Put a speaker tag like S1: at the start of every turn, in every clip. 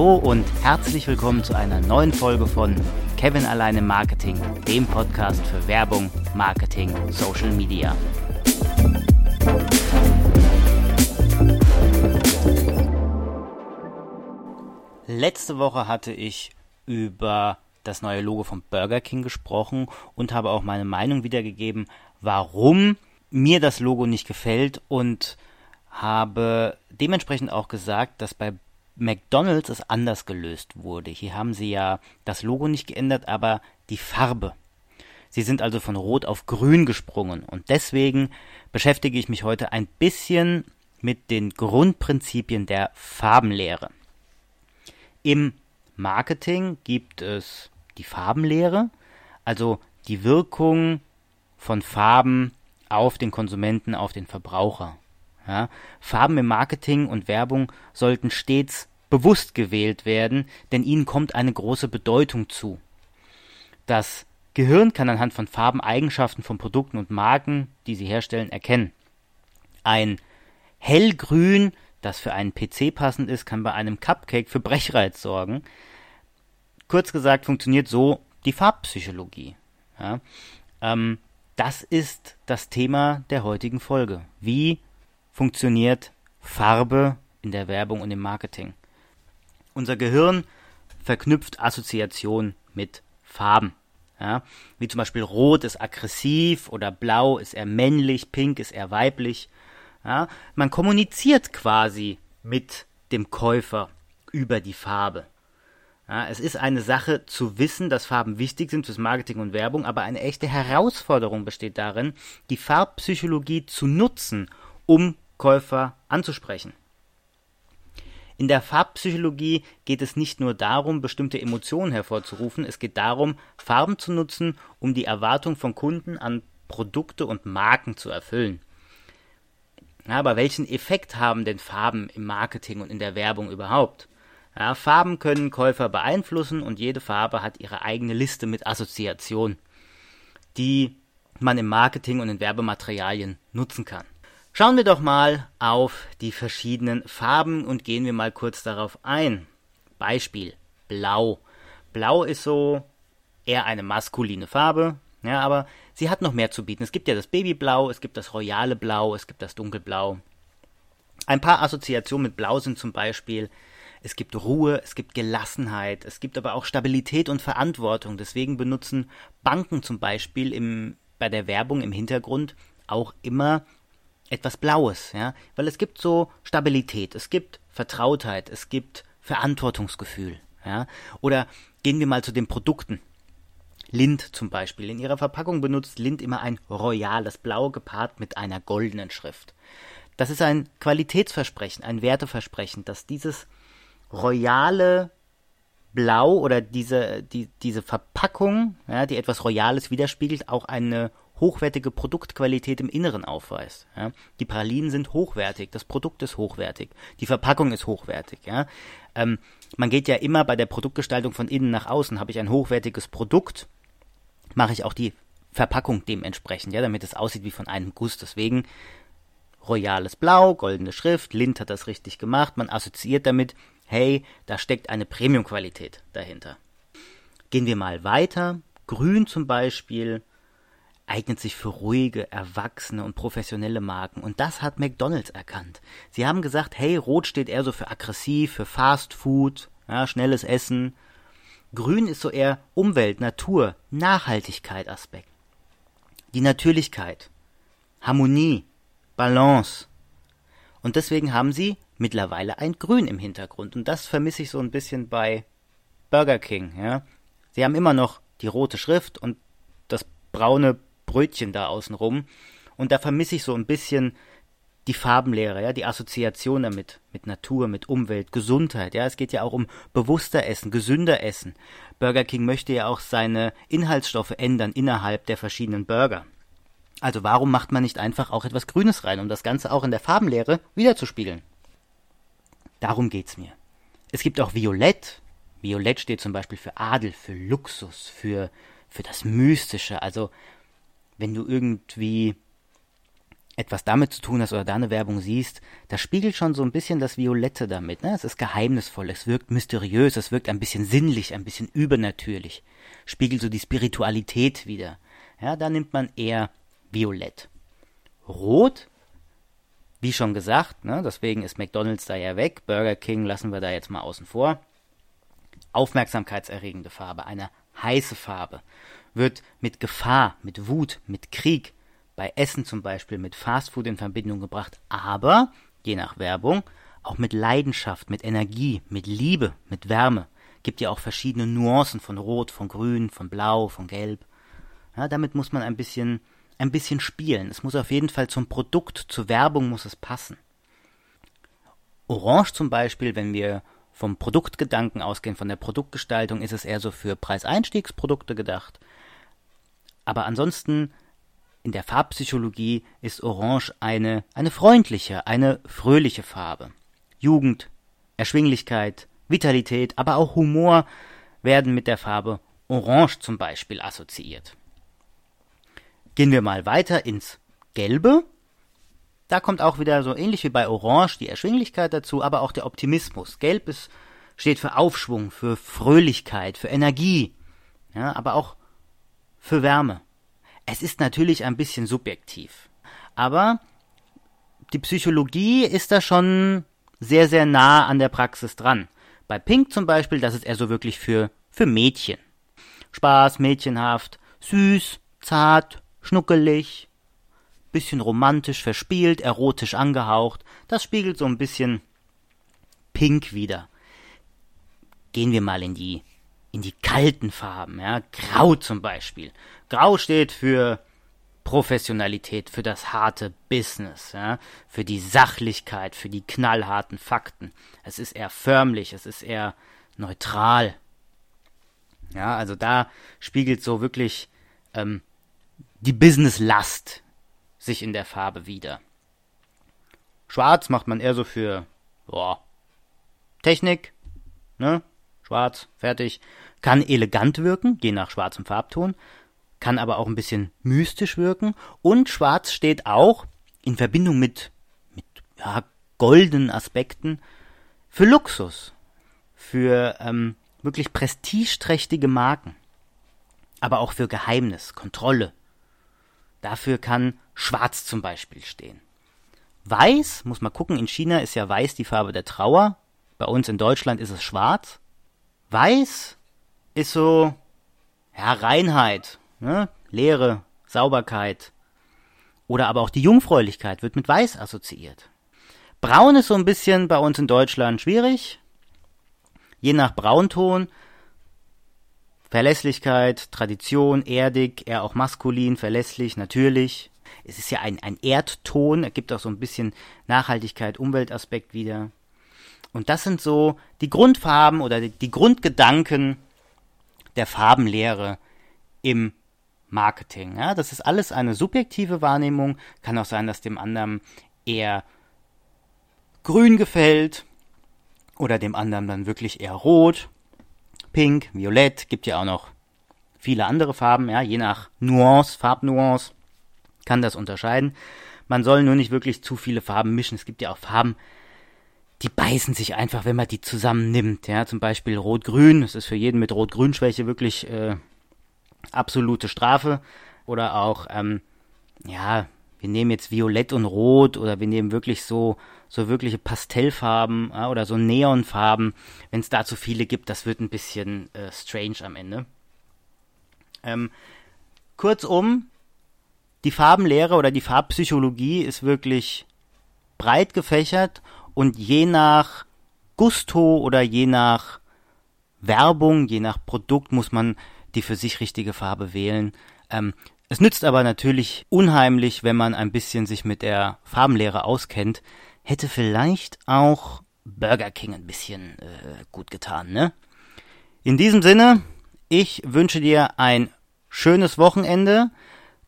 S1: Hallo und herzlich willkommen zu einer neuen Folge von Kevin alleine Marketing, dem Podcast für Werbung, Marketing, Social Media. Letzte Woche hatte ich über das neue Logo von Burger King gesprochen und habe auch meine Meinung wiedergegeben, warum mir das Logo nicht gefällt und habe dementsprechend auch gesagt, dass bei McDonald's es anders gelöst wurde. Hier haben sie ja das Logo nicht geändert, aber die Farbe. Sie sind also von Rot auf Grün gesprungen und deswegen beschäftige ich mich heute ein bisschen mit den Grundprinzipien der Farbenlehre. Im Marketing gibt es die Farbenlehre, also die Wirkung von Farben auf den Konsumenten, auf den Verbraucher. Ja, Farben im Marketing und Werbung sollten stets bewusst gewählt werden, denn ihnen kommt eine große Bedeutung zu. Das Gehirn kann anhand von Farben Eigenschaften von Produkten und Marken, die sie herstellen, erkennen. Ein hellgrün, das für einen PC passend ist, kann bei einem Cupcake für Brechreiz sorgen. Kurz gesagt funktioniert so die Farbpsychologie. Ja, ähm, das ist das Thema der heutigen Folge. Wie funktioniert Farbe in der Werbung und im Marketing. Unser Gehirn verknüpft Assoziation mit Farben. Ja, wie zum Beispiel Rot ist aggressiv oder Blau ist eher männlich, Pink ist eher weiblich. Ja, man kommuniziert quasi mit dem Käufer über die Farbe. Ja, es ist eine Sache zu wissen, dass Farben wichtig sind fürs Marketing und Werbung, aber eine echte Herausforderung besteht darin, die Farbpsychologie zu nutzen, um Käufer anzusprechen. In der Farbpsychologie geht es nicht nur darum, bestimmte Emotionen hervorzurufen, es geht darum, Farben zu nutzen, um die Erwartung von Kunden an Produkte und Marken zu erfüllen. Aber welchen Effekt haben denn Farben im Marketing und in der Werbung überhaupt? Ja, Farben können Käufer beeinflussen und jede Farbe hat ihre eigene Liste mit Assoziationen, die man im Marketing und in Werbematerialien nutzen kann. Schauen wir doch mal auf die verschiedenen Farben und gehen wir mal kurz darauf ein. Beispiel Blau. Blau ist so eher eine maskuline Farbe, ja, aber sie hat noch mehr zu bieten. Es gibt ja das Babyblau, es gibt das royale Blau, es gibt das Dunkelblau. Ein paar Assoziationen mit Blau sind zum Beispiel, es gibt Ruhe, es gibt Gelassenheit, es gibt aber auch Stabilität und Verantwortung. Deswegen benutzen Banken zum Beispiel im, bei der Werbung im Hintergrund auch immer etwas Blaues, ja, weil es gibt so Stabilität, es gibt Vertrautheit, es gibt Verantwortungsgefühl, ja, oder gehen wir mal zu den Produkten. Lind zum Beispiel. In ihrer Verpackung benutzt Lind immer ein royales Blau gepaart mit einer goldenen Schrift. Das ist ein Qualitätsversprechen, ein Werteversprechen, dass dieses royale Blau oder diese, die, diese Verpackung, ja, die etwas Royales widerspiegelt, auch eine hochwertige Produktqualität im Inneren aufweist. Ja. Die Pralinen sind hochwertig, das Produkt ist hochwertig, die Verpackung ist hochwertig. Ja. Ähm, man geht ja immer bei der Produktgestaltung von innen nach außen. Habe ich ein hochwertiges Produkt, mache ich auch die Verpackung dementsprechend, ja, damit es aussieht wie von einem Guss. Deswegen royales Blau, goldene Schrift, Lind hat das richtig gemacht. Man assoziiert damit, hey, da steckt eine Premiumqualität dahinter. Gehen wir mal weiter. Grün zum Beispiel eignet sich für ruhige, erwachsene und professionelle Marken. Und das hat McDonald's erkannt. Sie haben gesagt, hey, Rot steht eher so für aggressiv, für Fast Food, ja, schnelles Essen. Grün ist so eher Umwelt, Natur, Nachhaltigkeit Aspekt. Die Natürlichkeit, Harmonie, Balance. Und deswegen haben sie mittlerweile ein Grün im Hintergrund. Und das vermisse ich so ein bisschen bei Burger King, ja. Sie haben immer noch die rote Schrift und das braune Brötchen da außenrum. Und da vermisse ich so ein bisschen die Farbenlehre, ja, die Assoziation damit, mit Natur, mit Umwelt, Gesundheit, ja, es geht ja auch um bewusster Essen, gesünder Essen. Burger King möchte ja auch seine Inhaltsstoffe ändern innerhalb der verschiedenen Burger. Also warum macht man nicht einfach auch etwas Grünes rein, um das Ganze auch in der Farbenlehre wiederzuspiegeln? Darum geht's mir. Es gibt auch Violett. Violett steht zum Beispiel für Adel, für Luxus, für, für das Mystische, also wenn du irgendwie etwas damit zu tun hast oder da eine Werbung siehst, das spiegelt schon so ein bisschen das Violette damit. Ne? Es ist geheimnisvoll, es wirkt mysteriös, es wirkt ein bisschen sinnlich, ein bisschen übernatürlich. Spiegelt so die Spiritualität wieder. Ja, da nimmt man eher Violett. Rot, wie schon gesagt, ne, deswegen ist McDonald's da ja weg, Burger King lassen wir da jetzt mal außen vor. Aufmerksamkeitserregende Farbe, eine heiße Farbe, wird mit Gefahr, mit Wut, mit Krieg, bei Essen zum Beispiel mit Fastfood in Verbindung gebracht, aber, je nach Werbung, auch mit Leidenschaft, mit Energie, mit Liebe, mit Wärme. Gibt ja auch verschiedene Nuancen von Rot, von Grün, von Blau, von Gelb. Ja, damit muss man ein bisschen, ein bisschen spielen. Es muss auf jeden Fall zum Produkt, zur Werbung muss es passen. Orange zum Beispiel, wenn wir vom Produktgedanken ausgehen, von der Produktgestaltung, ist es eher so für Preiseinstiegsprodukte gedacht. Aber ansonsten in der Farbpsychologie ist Orange eine, eine freundliche, eine fröhliche Farbe. Jugend, Erschwinglichkeit, Vitalität, aber auch Humor werden mit der Farbe Orange zum Beispiel assoziiert. Gehen wir mal weiter ins Gelbe. Da kommt auch wieder so ähnlich wie bei Orange die Erschwinglichkeit dazu, aber auch der Optimismus. Gelb ist, steht für Aufschwung, für Fröhlichkeit, für Energie, ja, aber auch für Wärme. Es ist natürlich ein bisschen subjektiv. Aber die Psychologie ist da schon sehr, sehr nah an der Praxis dran. Bei Pink zum Beispiel, das ist eher so wirklich für, für Mädchen. Spaß, mädchenhaft, süß, zart, schnuckelig, bisschen romantisch verspielt, erotisch angehaucht. Das spiegelt so ein bisschen Pink wieder. Gehen wir mal in die in die kalten Farben, ja, Grau zum Beispiel. Grau steht für Professionalität, für das harte Business, ja, für die Sachlichkeit, für die knallharten Fakten. Es ist eher förmlich, es ist eher neutral. Ja, also da spiegelt so wirklich ähm, die Businesslast sich in der Farbe wieder. Schwarz macht man eher so für boah, Technik, ne? Schwarz, fertig. Kann elegant wirken, je nach schwarzem Farbton, kann aber auch ein bisschen mystisch wirken. Und Schwarz steht auch in Verbindung mit, mit ja, goldenen Aspekten für Luxus, für ähm, wirklich prestigeträchtige Marken, aber auch für Geheimnis, Kontrolle. Dafür kann Schwarz zum Beispiel stehen. Weiß, muss man gucken, in China ist ja Weiß die Farbe der Trauer, bei uns in Deutschland ist es Schwarz. Weiß ist so, ja, Reinheit, ne? Leere, Sauberkeit. Oder aber auch die Jungfräulichkeit wird mit Weiß assoziiert. Braun ist so ein bisschen bei uns in Deutschland schwierig. Je nach Braunton. Verlässlichkeit, Tradition, erdig, eher auch maskulin, verlässlich, natürlich. Es ist ja ein, ein Erdton, er gibt auch so ein bisschen Nachhaltigkeit, Umweltaspekt wieder. Und das sind so die Grundfarben oder die, Grundgedanken der Farbenlehre im Marketing. Ja, das ist alles eine subjektive Wahrnehmung. Kann auch sein, dass dem anderen eher grün gefällt oder dem anderen dann wirklich eher rot, pink, violett. Gibt ja auch noch viele andere Farben. Ja, je nach Nuance, Farbnuance kann das unterscheiden. Man soll nur nicht wirklich zu viele Farben mischen. Es gibt ja auch Farben, die beißen sich einfach, wenn man die zusammen nimmt. Ja, zum Beispiel Rot-Grün, das ist für jeden mit Rot-Grün-Schwäche wirklich äh, absolute Strafe. Oder auch, ähm, ja, wir nehmen jetzt Violett und Rot oder wir nehmen wirklich so so wirkliche Pastellfarben ja, oder so Neonfarben. Wenn es da zu viele gibt, das wird ein bisschen äh, strange am Ende. Ähm, kurzum, die Farbenlehre oder die Farbpsychologie ist wirklich breit gefächert und je nach Gusto oder je nach Werbung, je nach Produkt muss man die für sich richtige Farbe wählen. Ähm, es nützt aber natürlich unheimlich, wenn man ein bisschen sich mit der Farbenlehre auskennt. Hätte vielleicht auch Burger King ein bisschen äh, gut getan, ne? In diesem Sinne, ich wünsche dir ein schönes Wochenende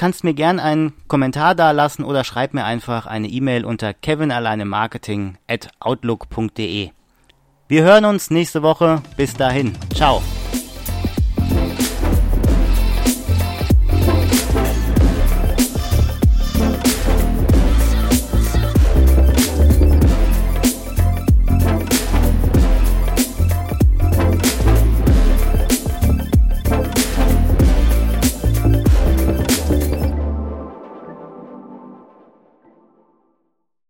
S1: kannst mir gern einen Kommentar da lassen oder schreib mir einfach eine E-Mail unter kevinalleinemarketing at outlook.de. Wir hören uns nächste Woche. Bis dahin. Ciao.